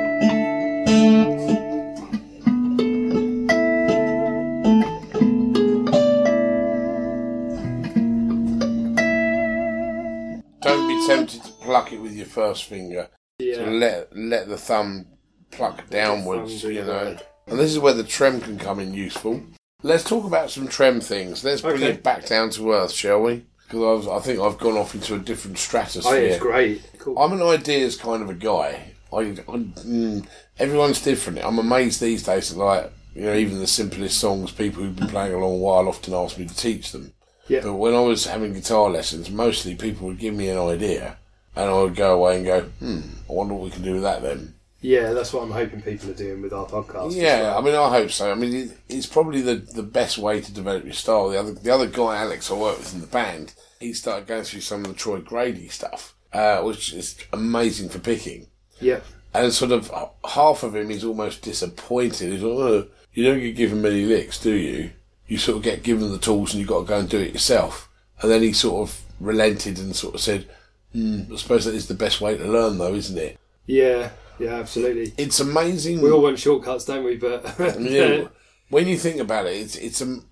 [SPEAKER 2] Don't be tempted to pluck it with your first finger.
[SPEAKER 1] yeah.
[SPEAKER 2] So let let the thumb pluck downwards,
[SPEAKER 1] do
[SPEAKER 2] you know. And this is where the trem can come in useful. Let's talk about some trem things. Let's bring
[SPEAKER 1] Okay.
[SPEAKER 2] it back down to earth, shall we? Because I think I've gone off into a different stratosphere.
[SPEAKER 1] Oh, yeah, it's great. Cool.
[SPEAKER 2] I'm an ideas kind of a guy. I, I mm, everyone's different. I'm amazed these days. That, like You know, even the simplest songs, people who've been playing a long while often ask me to teach them.
[SPEAKER 1] Yeah.
[SPEAKER 2] But when I was having guitar lessons, mostly people would give me an idea, and I would go away and go, "Hmm, I wonder what we can do with that then."
[SPEAKER 1] Yeah, that's what I'm hoping people are doing with our podcast.
[SPEAKER 2] Yeah,
[SPEAKER 1] well.
[SPEAKER 2] I mean, I hope so. I mean, it, it's probably the, the best way to develop your style. The other the other guy, Alex, I work with in the band, he started going through some of the Troy Grady stuff, uh, which is amazing for picking.
[SPEAKER 1] yeah,
[SPEAKER 2] And sort of half of him is almost disappointed. He's like, oh, you don't get given many licks, do you? You sort of get given the tools and you've got to go and do it yourself. And then he sort of relented and sort of said, hmm, I suppose that is the best way to learn, though, isn't it?
[SPEAKER 1] yeah, yeah, absolutely.
[SPEAKER 2] It's amazing.
[SPEAKER 1] We all want shortcuts, don't we? But
[SPEAKER 2] Yeah. when you think about it, it's it's um,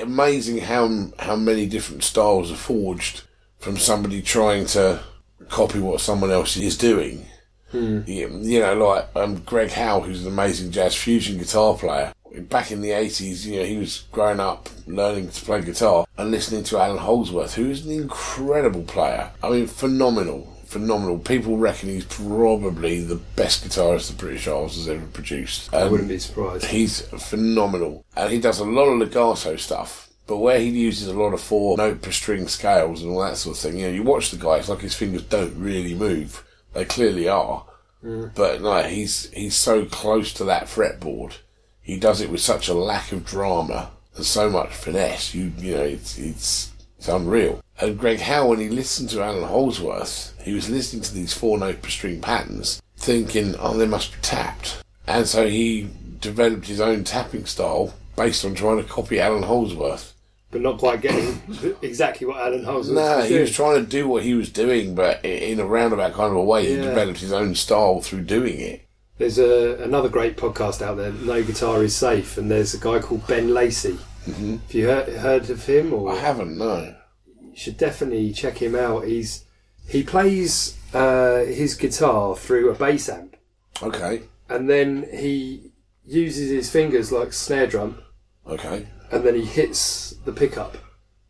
[SPEAKER 2] amazing how how many different styles are forged from somebody trying to copy what someone else is doing. You, you know, like um, Greg Howe, who's an amazing jazz fusion guitar player. Back in the eighties, you know, he was growing up learning to play guitar and listening to Allan Holdsworth, who is an incredible player. I mean, phenomenal, phenomenal. People reckon he's probably the best guitarist the British Isles has ever produced.
[SPEAKER 1] I wouldn't be surprised.
[SPEAKER 2] He's phenomenal, and he does a lot of legato stuff. But where he uses a lot of four note per string scales and all that sort of thing, you know, you watch the guy, it's like his fingers don't really move. They clearly are, mm. but no, he's he's so close to that fretboard. He does it with such a lack of drama and so much finesse. You you know, it's it's it's unreal. And Greg Howe, when he listened to Allan Holdsworth, he was listening to these four note per string patterns, thinking, "Oh, they must be tapped." And so he developed his own tapping style based on trying to copy Allan Holdsworth.
[SPEAKER 1] but not quite getting exactly what Allan was
[SPEAKER 2] No, he was trying to do what he was doing, but in a roundabout kind of a way. He developed his own style through doing it.
[SPEAKER 1] There's a, another great podcast out there, No Guitar is Safe, and there's a guy called Ben Lacy. Mm-hmm. Have you heard, heard of him? Or
[SPEAKER 2] I haven't, no.
[SPEAKER 1] you should definitely check him out. He's he plays uh, his guitar through a bass amp,
[SPEAKER 2] Okay,
[SPEAKER 1] and then he uses his fingers like snare drum,
[SPEAKER 2] okay.
[SPEAKER 1] and then he hits the pickup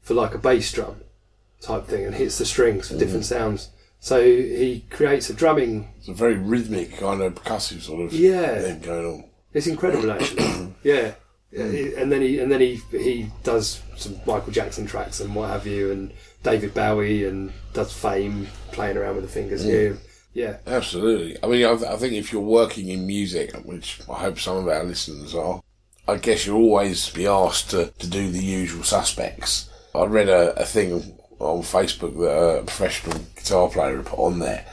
[SPEAKER 1] for like a bass drum type thing, and hits the strings for different sounds. So he creates a drumming.
[SPEAKER 2] It's a very rhythmic, kind of percussive sort of
[SPEAKER 1] Yeah.
[SPEAKER 2] thing going on.
[SPEAKER 1] It's incredible, actually. yeah. Hmm. And then he and then he he does some Michael Jackson tracks and what have you, and David Bowie, and does Fame playing around with the fingers here. Yeah,
[SPEAKER 2] Absolutely. I mean, I, I think if you're working in music, which I hope some of our listeners are, I guess you'll always be asked to, to do the usual suspects. I read a, a thing on Facebook that a professional guitar player put on there,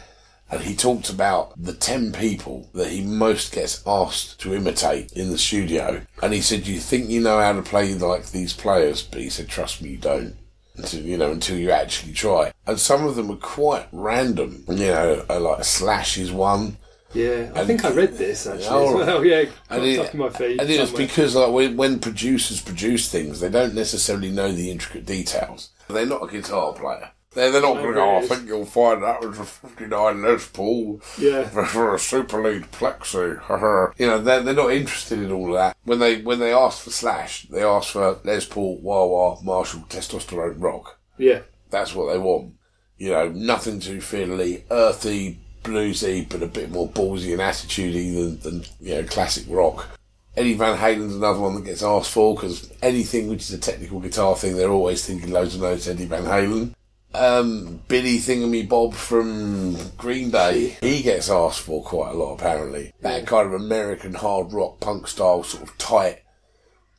[SPEAKER 2] and he talked about the 10 people that he most gets asked to imitate in the studio. And he said, You think you know how to play like these players? But he said, Trust me, you don't until you know until you actually try. And some of them were quite random. You know, uh, like Slash is one.
[SPEAKER 1] yeah. I think I read this actually
[SPEAKER 2] Oh.
[SPEAKER 1] as well. Yeah,
[SPEAKER 2] And it,
[SPEAKER 1] stuck in my feet
[SPEAKER 2] and it was because like when, when producers produce things, they don't necessarily know the intricate details. They're not a guitar player. They're, they're not going to go. I think you'll find that was a '59 Les Paul
[SPEAKER 1] Yeah.
[SPEAKER 2] for, for a super lead plexi. you know, they're, they're not interested in all that. When they when they ask for Slash, they ask for Les Paul, wah wah, Marshall, testosterone rock.
[SPEAKER 1] yeah,
[SPEAKER 2] That's what they want. You know, nothing too fiddly, earthy, bluesy, but a bit more ballsy and attitudey than, than you know classic rock. Eddie Van Halen's another one that gets asked for because anything which is a technical guitar thing, they're always thinking loads of notes. Eddie Van Halen, um, Billy Thingamy Bob from Green Day, he gets asked for quite a lot apparently. That kind of American hard rock punk style, sort of tight,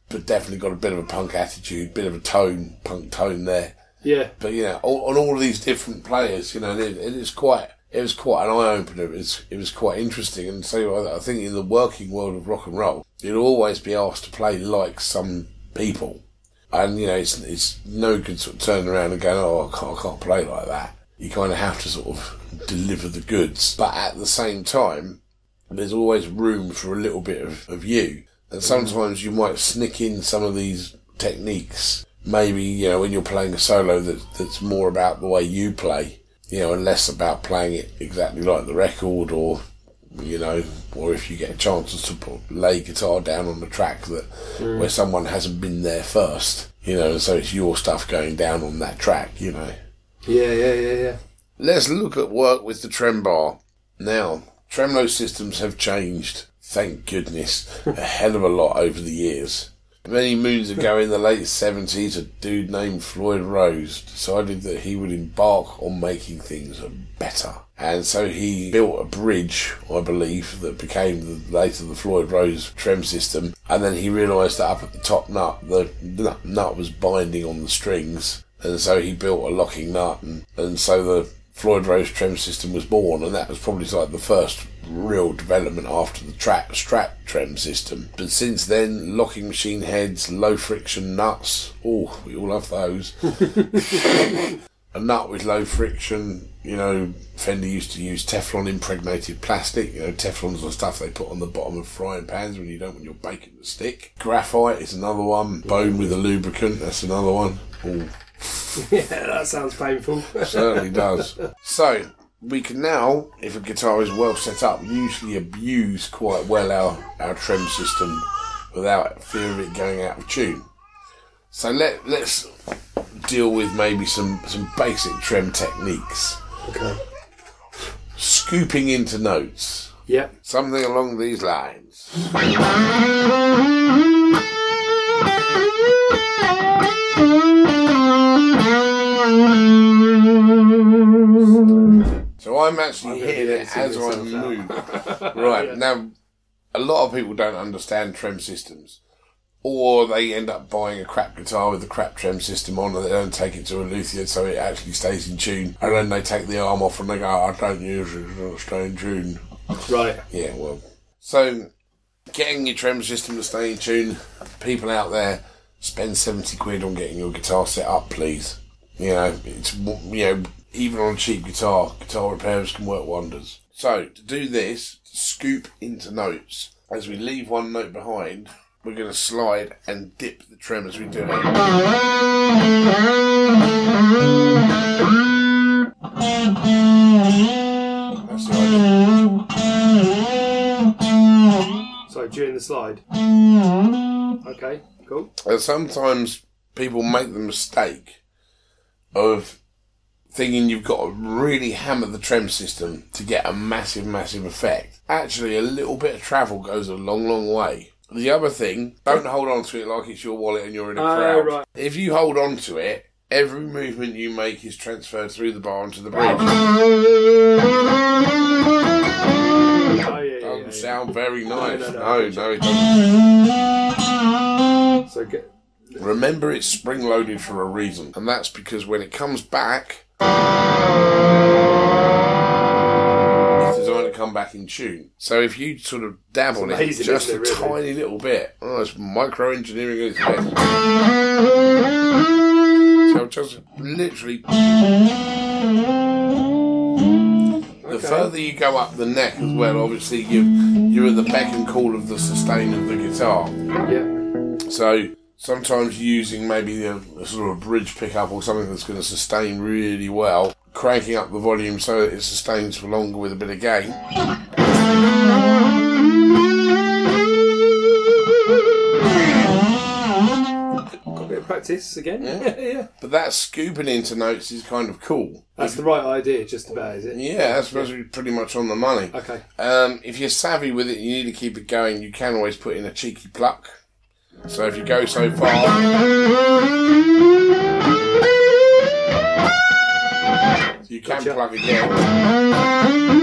[SPEAKER 2] but definitely got a bit of a punk attitude, bit of a tone, punk tone there
[SPEAKER 1] yeah,
[SPEAKER 2] but you know, all, on all of these different players, you know, it, it is quite, it was quite an eye opener. It was, it was quite interesting. And so I, I think in the working world of rock and roll, you'd always be asked to play like some people, and you know, it's it's no good sort of turning around and going, oh, I can't, I can't play like that. You kind of have to sort of deliver the goods, but at the same time, there's always room for a little bit of, of you. And mm-hmm. sometimes you might snick in some of these techniques. Maybe, you know, when you're playing a solo that, that's more about the way you play, you know, and less about playing it exactly like the record or, you know, or if you get a chance to put, lay guitar down on the track that mm. where someone hasn't been there first, you know, and so it's your stuff going down on that track, you know.
[SPEAKER 1] yeah, yeah, yeah, yeah.
[SPEAKER 2] Let's look at work with the trembar. Now, tremolo systems have changed thank goodness, a hell of a lot over the years. Many moons ago in the late 70s, a dude named Floyd Rose decided that he would embark on making things better. And so he built a bridge, I believe, that became the, later the Floyd Rose trem system. And then he realised that up at the top nut, the nut, nut was binding on the strings. And so he built a locking nut. And, and so the Floyd Rose trem system was born. And that was probably like the first real development after the trap strap trem system. But since then, locking machine heads, low friction nuts. Oh, we all love those. a nut with low friction. You know, Fender used to use Teflon impregnated plastic. You know, Teflon's the stuff they put on the bottom of frying pans when you don't want your bacon to stick. Graphite is another one. Bone with a lubricant. That's another one.
[SPEAKER 1] yeah, that sounds painful.
[SPEAKER 2] certainly does. So, we can now, if a guitar is well set up, usually abuse quite well our, our trem system without fear of it going out of tune. So let let's deal with maybe some, some basic trem techniques.
[SPEAKER 1] Okay.
[SPEAKER 2] Scooping into notes.
[SPEAKER 1] Yep.
[SPEAKER 2] Something along these lines. I'm actually hitting it as I move. right
[SPEAKER 1] Yeah.
[SPEAKER 2] now, a lot of people don't understand trem systems, or they end up buying a crap guitar with a crap trem system on, and they don't take it to a luthier so it actually stays in tune. And then they take the arm off and they go, "I don't use it; it'll stay in tune."
[SPEAKER 1] Right.
[SPEAKER 2] Yeah, well, so getting your trem system to stay in tune, people out there spend seventy quid on getting your guitar set up, please. You know, it's you know even on a cheap guitar, guitar repairs can work wonders. So to do this, scoop into notes. As we leave one note behind, we're going to slide and dip the trem as we do it. That's the idea.
[SPEAKER 1] So during the slide. Okay. Cool.
[SPEAKER 2] And sometimes people make the mistake of thinking you've got to really hammer the trem system to get a massive, massive effect. Actually, a little bit of travel goes a long, long way. The other thing, don't hold on to it like it's your wallet and you're in a
[SPEAKER 1] Oh,
[SPEAKER 2] crowd.
[SPEAKER 1] right.
[SPEAKER 2] If you hold on to it, every movement you make is transferred through the bar onto the bridge.
[SPEAKER 1] Oh yeah. yeah,
[SPEAKER 2] Doesn't
[SPEAKER 1] yeah, yeah.
[SPEAKER 2] sound very nice.
[SPEAKER 1] no,
[SPEAKER 2] No,
[SPEAKER 1] no,
[SPEAKER 2] no, it doesn't.
[SPEAKER 1] So get.
[SPEAKER 2] Remember, it's spring loaded for a reason, and that's because when it comes back, it's designed to come back in tune. So if you sort of dab
[SPEAKER 1] It's
[SPEAKER 2] on it
[SPEAKER 1] amazing,
[SPEAKER 2] just a
[SPEAKER 1] it, really?
[SPEAKER 2] tiny little bit, oh, it's micro engineering at its best. So just literally, the further you go up the neck as well, obviously you you're at the beck and call of the sustain of the guitar.
[SPEAKER 1] Yeah.
[SPEAKER 2] So sometimes using maybe a, a sort of a bridge pickup or something that's going to sustain really well, cranking up the volume so that it sustains for longer with a bit of gain.
[SPEAKER 1] Got a bit of practice again.
[SPEAKER 2] Yeah.
[SPEAKER 1] yeah.
[SPEAKER 2] But that scooping into notes is kind of cool.
[SPEAKER 1] That's the right idea, just about, is it?
[SPEAKER 2] Yeah, that's pretty pretty much on the money.
[SPEAKER 1] Okay.
[SPEAKER 2] Um, if you're savvy with it, you need to keep it going. You can always put in a cheeky pluck. So if you go so far, you can
[SPEAKER 1] Gotcha.
[SPEAKER 2] plug again.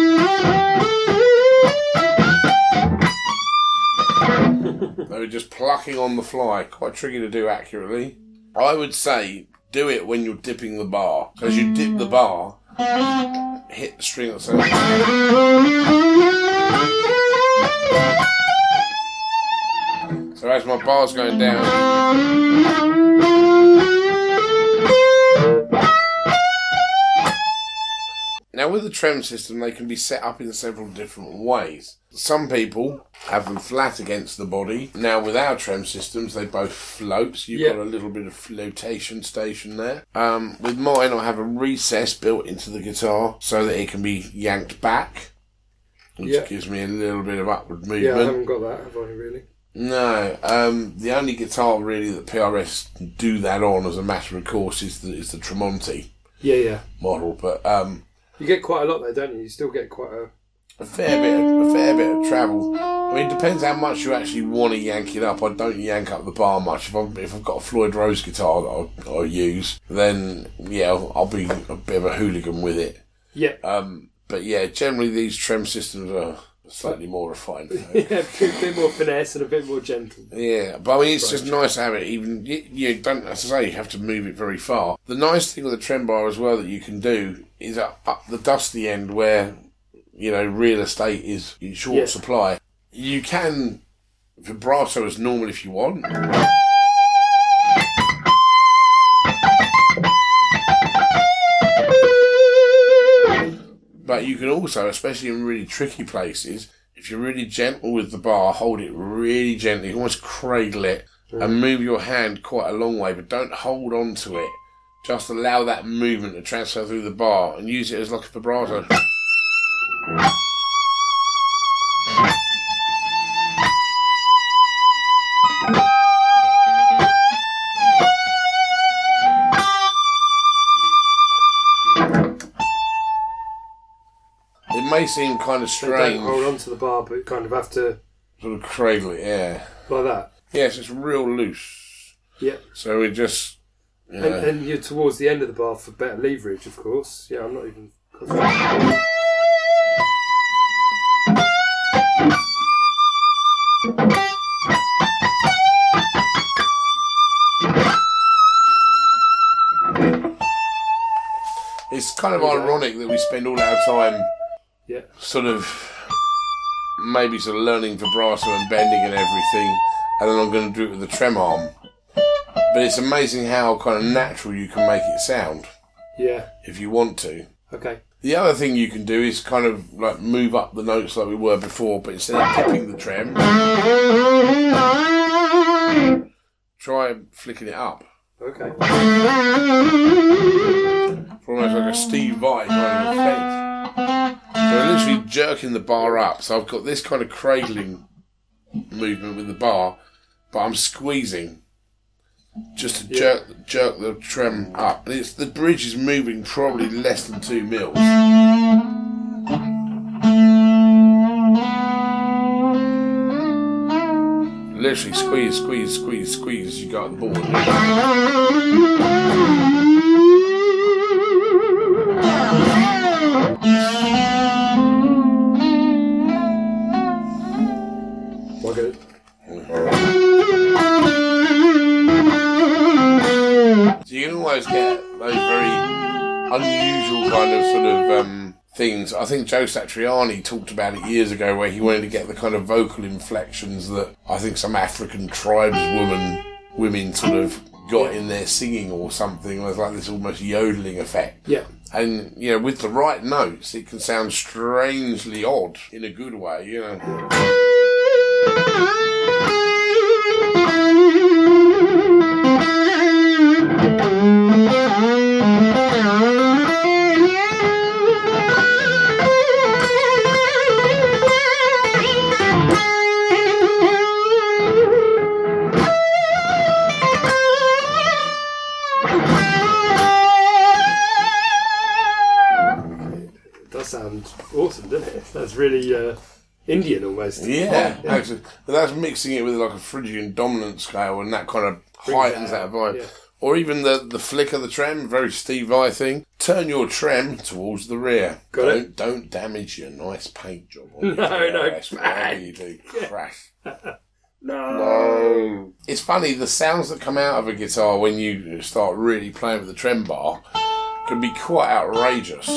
[SPEAKER 2] They were just plucking on the fly, quite tricky to do accurately. I would say do it when you're dipping the bar. because you dip the bar, hit the string at the same So as my bar's going down, now with the trem system, they can be set up in several different ways. Some people have them flat against the body. Now with our trem systems, they both float. So you've
[SPEAKER 1] Yeah.
[SPEAKER 2] got a little bit of flotation station there. Um, with mine, I have a recess built into the guitar so that it can be yanked back, which
[SPEAKER 1] Yeah.
[SPEAKER 2] gives me a little bit of upward movement.
[SPEAKER 1] Yeah, I haven't got that, have I, really?
[SPEAKER 2] No, um, the only guitar really that PRS do that on as a matter of course is the is the Tremonti
[SPEAKER 1] Yeah, yeah.
[SPEAKER 2] model. But um,
[SPEAKER 1] You get quite a lot there, don't you? You still get quite a.
[SPEAKER 2] a fair bit, of, a fair bit of travel. I mean, it depends how much you actually want to yank it up. I don't yank up the bar much. If, I'm, if I've got a Floyd Rose guitar that I'll, I'll use, then yeah, I'll, I'll, be a bit of a hooligan with it.
[SPEAKER 1] Yeah.
[SPEAKER 2] Um, but yeah, generally these trem systems are slightly more refined.
[SPEAKER 1] yeah, a bit more finesse and a bit more gentle.
[SPEAKER 2] Yeah, but I mean, it's just nice to have it. Even you, you don't, as I say, you have to move it very far. The nice thing with the trem bar as well that you can do is up, up the dusty end where you know real estate is in short
[SPEAKER 1] Yeah.
[SPEAKER 2] supply. You can vibrato as normal if you want. But you can also, especially in really tricky places, if you're really gentle with the bar, hold it really gently, almost cradle it, and mm. move your hand quite a long way, but don't hold on to it. Just allow that movement to transfer through the bar and use it as like a vibrato. May seem kind of
[SPEAKER 1] don't
[SPEAKER 2] strange,
[SPEAKER 1] hold on to the bar, but kind of have to
[SPEAKER 2] sort of cradle it, yeah.
[SPEAKER 1] like that.
[SPEAKER 2] Yes, it's real loose.
[SPEAKER 1] Yeah.
[SPEAKER 2] So we just.
[SPEAKER 1] And, and you're towards the end of the bar for better leverage, of course. Yeah, I'm not even.
[SPEAKER 2] it's kind of ironic that we spend all our time
[SPEAKER 1] Yeah.
[SPEAKER 2] sort of maybe sort of learning vibrato and bending and everything, and then I'm going to do it with the trem arm. But it's amazing how kind of natural you can make it sound
[SPEAKER 1] Yeah.
[SPEAKER 2] if you want to.
[SPEAKER 1] Okay.
[SPEAKER 2] The other thing you can do is kind of like move up the notes like we were before, but instead of tipping the trem, try flicking it up.
[SPEAKER 1] Okay.
[SPEAKER 2] Almost like a Steve Vai kind of effect. So I'm ah. literally jerking the bar up. So I've got this kind of cradling movement with the bar, but I'm squeezing just to jerk jerk the trem up. And it's the bridge is moving probably less than two mils. Literally squeeze, squeeze, squeeze, squeeze you go up the board. So you can always get those very unusual kind of sort of um, things. I think Joe Satriani talked about it years ago, where he wanted to get the kind of vocal inflections that I think some African tribeswoman women sort of got in their singing or something. There's like this almost yodeling effect.
[SPEAKER 1] Yeah.
[SPEAKER 2] And you know, with the right notes, it can sound strangely odd in a good way. You know.
[SPEAKER 1] It does sound awesome, doesn't it? That's really uh, Indian almost.
[SPEAKER 2] Yeah, actually, but that's mixing it with like a Phrygian dominant scale, and that kind of heightens that vibe.
[SPEAKER 1] yeah.
[SPEAKER 2] Or even the the flick of the trem, very Steve Vai thing. Turn your trem towards the rear.
[SPEAKER 1] Got
[SPEAKER 2] don't,
[SPEAKER 1] it.
[SPEAKER 2] Don't damage your nice paint job. On
[SPEAKER 1] No, no,
[SPEAKER 2] PRS, whatever you do, crash.
[SPEAKER 1] No.
[SPEAKER 2] No. It's funny, the sounds that come out of a guitar when you start really playing with the trem bar can be quite outrageous.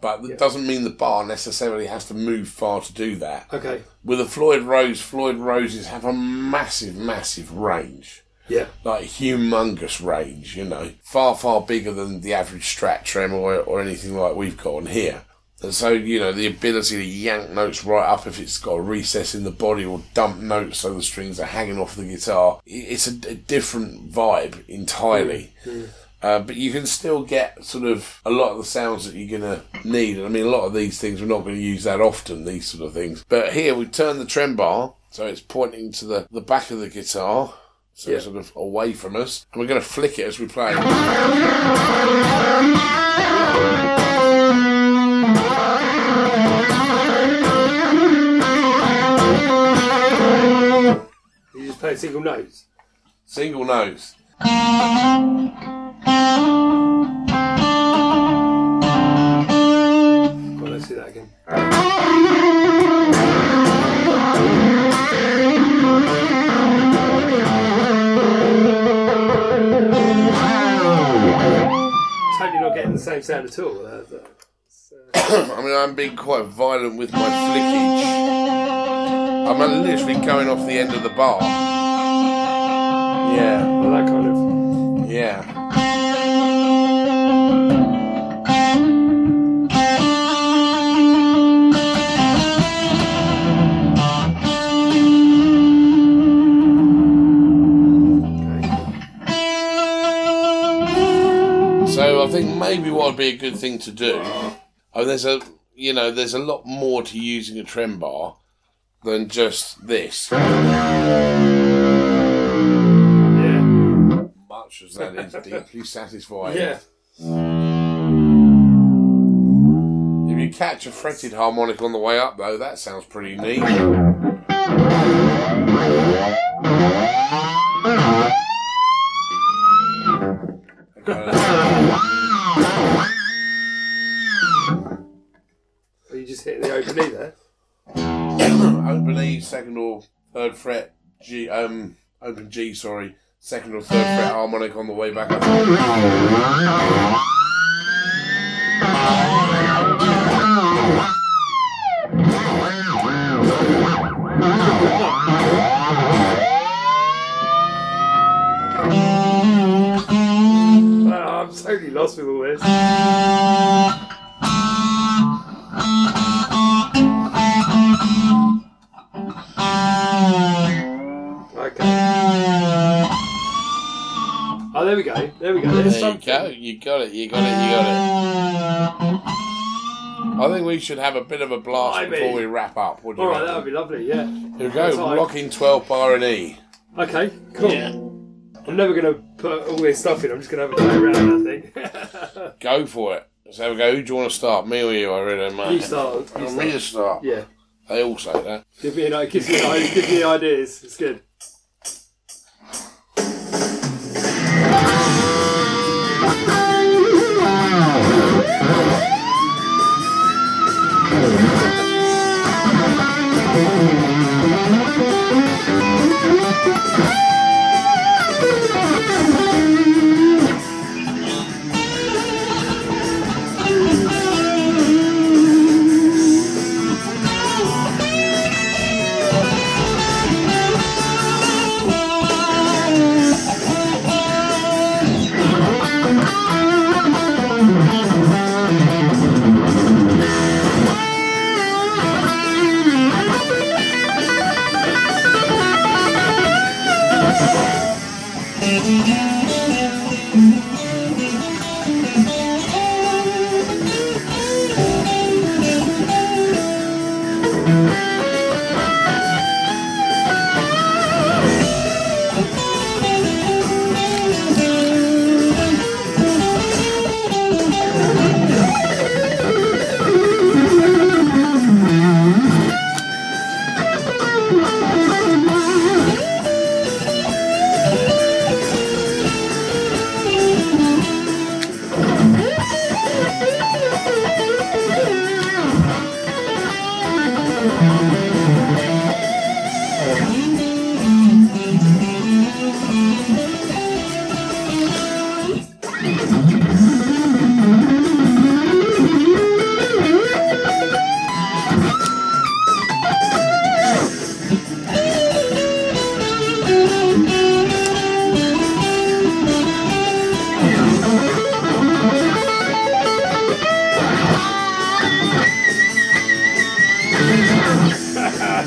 [SPEAKER 2] But that doesn't mean the bar necessarily has to move far to do that.
[SPEAKER 1] Okay.
[SPEAKER 2] With a Floyd Rose, Floyd Roses have a massive, massive range.
[SPEAKER 1] Yeah.
[SPEAKER 2] Like humongous range, you know. Far, far bigger than the average Strat Trem or, or anything like we've got on here. And so, you know, the ability to yank notes right up if it's got a recess in the body or dump notes so the strings are hanging off the guitar, it's a, a different vibe entirely. Mm, mm. Uh, but you can still get sort of a lot of the sounds that you're going to need. And I mean, a lot of these things we're not going to use that often, these sort of things. But here we turn the trem bar, so it's pointing to the, the back of the guitar, so
[SPEAKER 1] yeah.
[SPEAKER 2] sort of away from us. And we're going to flick it as we play.
[SPEAKER 1] You just play single notes?
[SPEAKER 2] Single notes.
[SPEAKER 1] Well, let's do that again. Totally not getting the same sound at all. Uh, uh,
[SPEAKER 2] I mean, I'm being quite violent with my flickage. I'm literally going off the end of the bar. Yeah,
[SPEAKER 1] well, that kind of.
[SPEAKER 2] yeah. Think maybe what would be a good thing to do. Oh, there's a you know there's a lot more to using a trem bar than just this.
[SPEAKER 1] Yeah.
[SPEAKER 2] Much as that is deeply satisfying.
[SPEAKER 1] Yeah.
[SPEAKER 2] If you catch a fretted harmonic on the way up, though, that sounds pretty neat. Second or third fret, G, um, open G, sorry, second or third fret harmonic on the way back up.
[SPEAKER 1] Oh, I'm totally lost with all this. Go. There we go. There's
[SPEAKER 2] There you go. You got it. You got it. You got it. I think we should have a bit of a blast
[SPEAKER 1] Blimey.
[SPEAKER 2] before we wrap up. What do you
[SPEAKER 1] All right, that would be lovely. Yeah.
[SPEAKER 2] Here we go.
[SPEAKER 1] Time.
[SPEAKER 2] Lock in 12 bar and E.
[SPEAKER 1] Okay. Cool. I'm never gonna put all this stuff in. I'm just gonna have a play around. I think.
[SPEAKER 2] Go for it. Let's have a go. Who do you want to start? Me or you? I really don't mind.
[SPEAKER 1] you start. You
[SPEAKER 2] Want me to start?
[SPEAKER 1] Yeah.
[SPEAKER 2] They all say that.
[SPEAKER 1] Give me an gives me an, gives me ideas. It's good.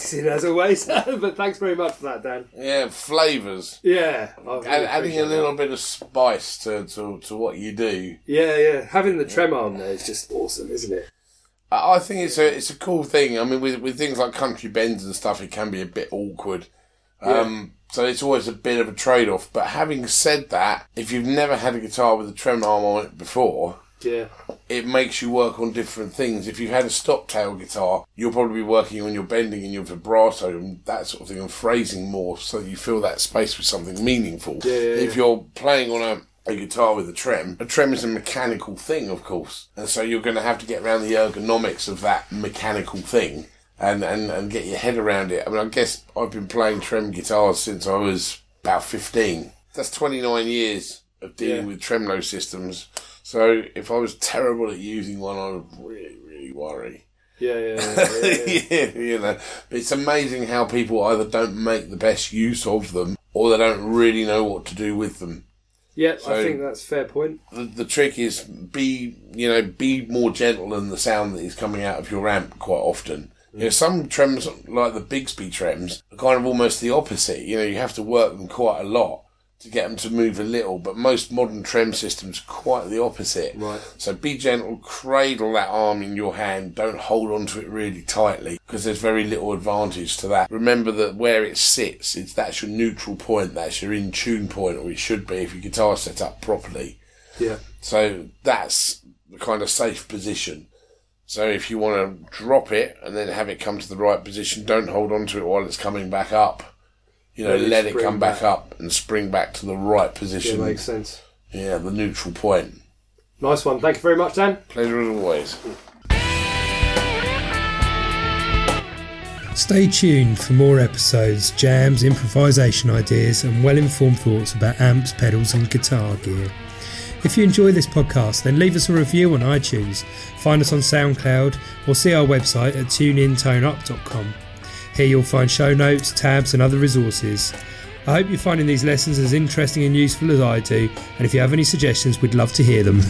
[SPEAKER 1] practicing as always, but thanks very much for that, Dan.
[SPEAKER 2] Yeah, flavours.
[SPEAKER 1] Yeah, really
[SPEAKER 2] Add, adding a little bit of spice to, to, to what you do.
[SPEAKER 1] Yeah, yeah. Having the trem arm there is just awesome, isn't it?
[SPEAKER 2] I I think it's a it's a cool thing. I mean, with with things like country bends and stuff, it can be a bit awkward. Um, so it's always a bit of a trade off. But having said that, if you've never had a guitar with a trem arm on it before,
[SPEAKER 1] Yeah,
[SPEAKER 2] it makes you work on different things. If you've had a stop tail guitar, you'll probably be working on your bending and your vibrato and that sort of thing and phrasing more so you fill that space with something meaningful.
[SPEAKER 1] Yeah, yeah,
[SPEAKER 2] if you're playing on a a guitar with a trem. A trem is a mechanical thing, of course, and so you're going to have to get around the ergonomics of that mechanical thing and, and, and get your head around it. I mean, I guess I've been playing trem guitars since I was about 15. That's 29 years of dealing
[SPEAKER 1] Yeah.
[SPEAKER 2] with tremolo systems. So if I was terrible at using one, I would really, really worry.
[SPEAKER 1] yeah, yeah. yeah, yeah, yeah.
[SPEAKER 2] you know, it's amazing how people either don't make the best use of them or they don't really know what to do with them.
[SPEAKER 1] Yeah, I think that's a fair point.
[SPEAKER 2] The, the trick is be, you know, be more gentle in the sound that is coming out of your amp quite often. You know, some trems, like the Bigsby trems, are kind of almost the opposite. You know, you have to work them quite a lot to get them to move a little, but most modern trem systems are quite the opposite.
[SPEAKER 1] Right.
[SPEAKER 2] So be gentle, cradle that arm in your hand, don't hold onto it really tightly because there's very little advantage to that. Remember that where it sits, it's that's your neutral point, that's your in tune point, or it should be if your guitar's set up properly.
[SPEAKER 1] Yeah,
[SPEAKER 2] So that's the kind of safe position. So if you want to drop it and then have it come to the right position, don't hold on to it while it's coming back up. You know,
[SPEAKER 1] Let it
[SPEAKER 2] let it
[SPEAKER 1] spring
[SPEAKER 2] come back,
[SPEAKER 1] back.
[SPEAKER 2] up and spring back to the right position.
[SPEAKER 1] yeah,
[SPEAKER 2] position.
[SPEAKER 1] makes sense.
[SPEAKER 2] yeah, the neutral point.
[SPEAKER 1] Nice one. Thank you very much, Dan.
[SPEAKER 2] Pleasure as always.
[SPEAKER 1] Stay tuned for more episodes, jams, improvisation ideas, and well informed thoughts about amps, pedals, and guitar gear. If you enjoy this podcast, then leave us a review on iTunes, find us on SoundCloud, or see our website at tuneinttoneup.com. Here you'll find show notes, tabs, and other resources. I hope you're finding these lessons as interesting and useful as I do, and if you have any suggestions, we'd love to hear them.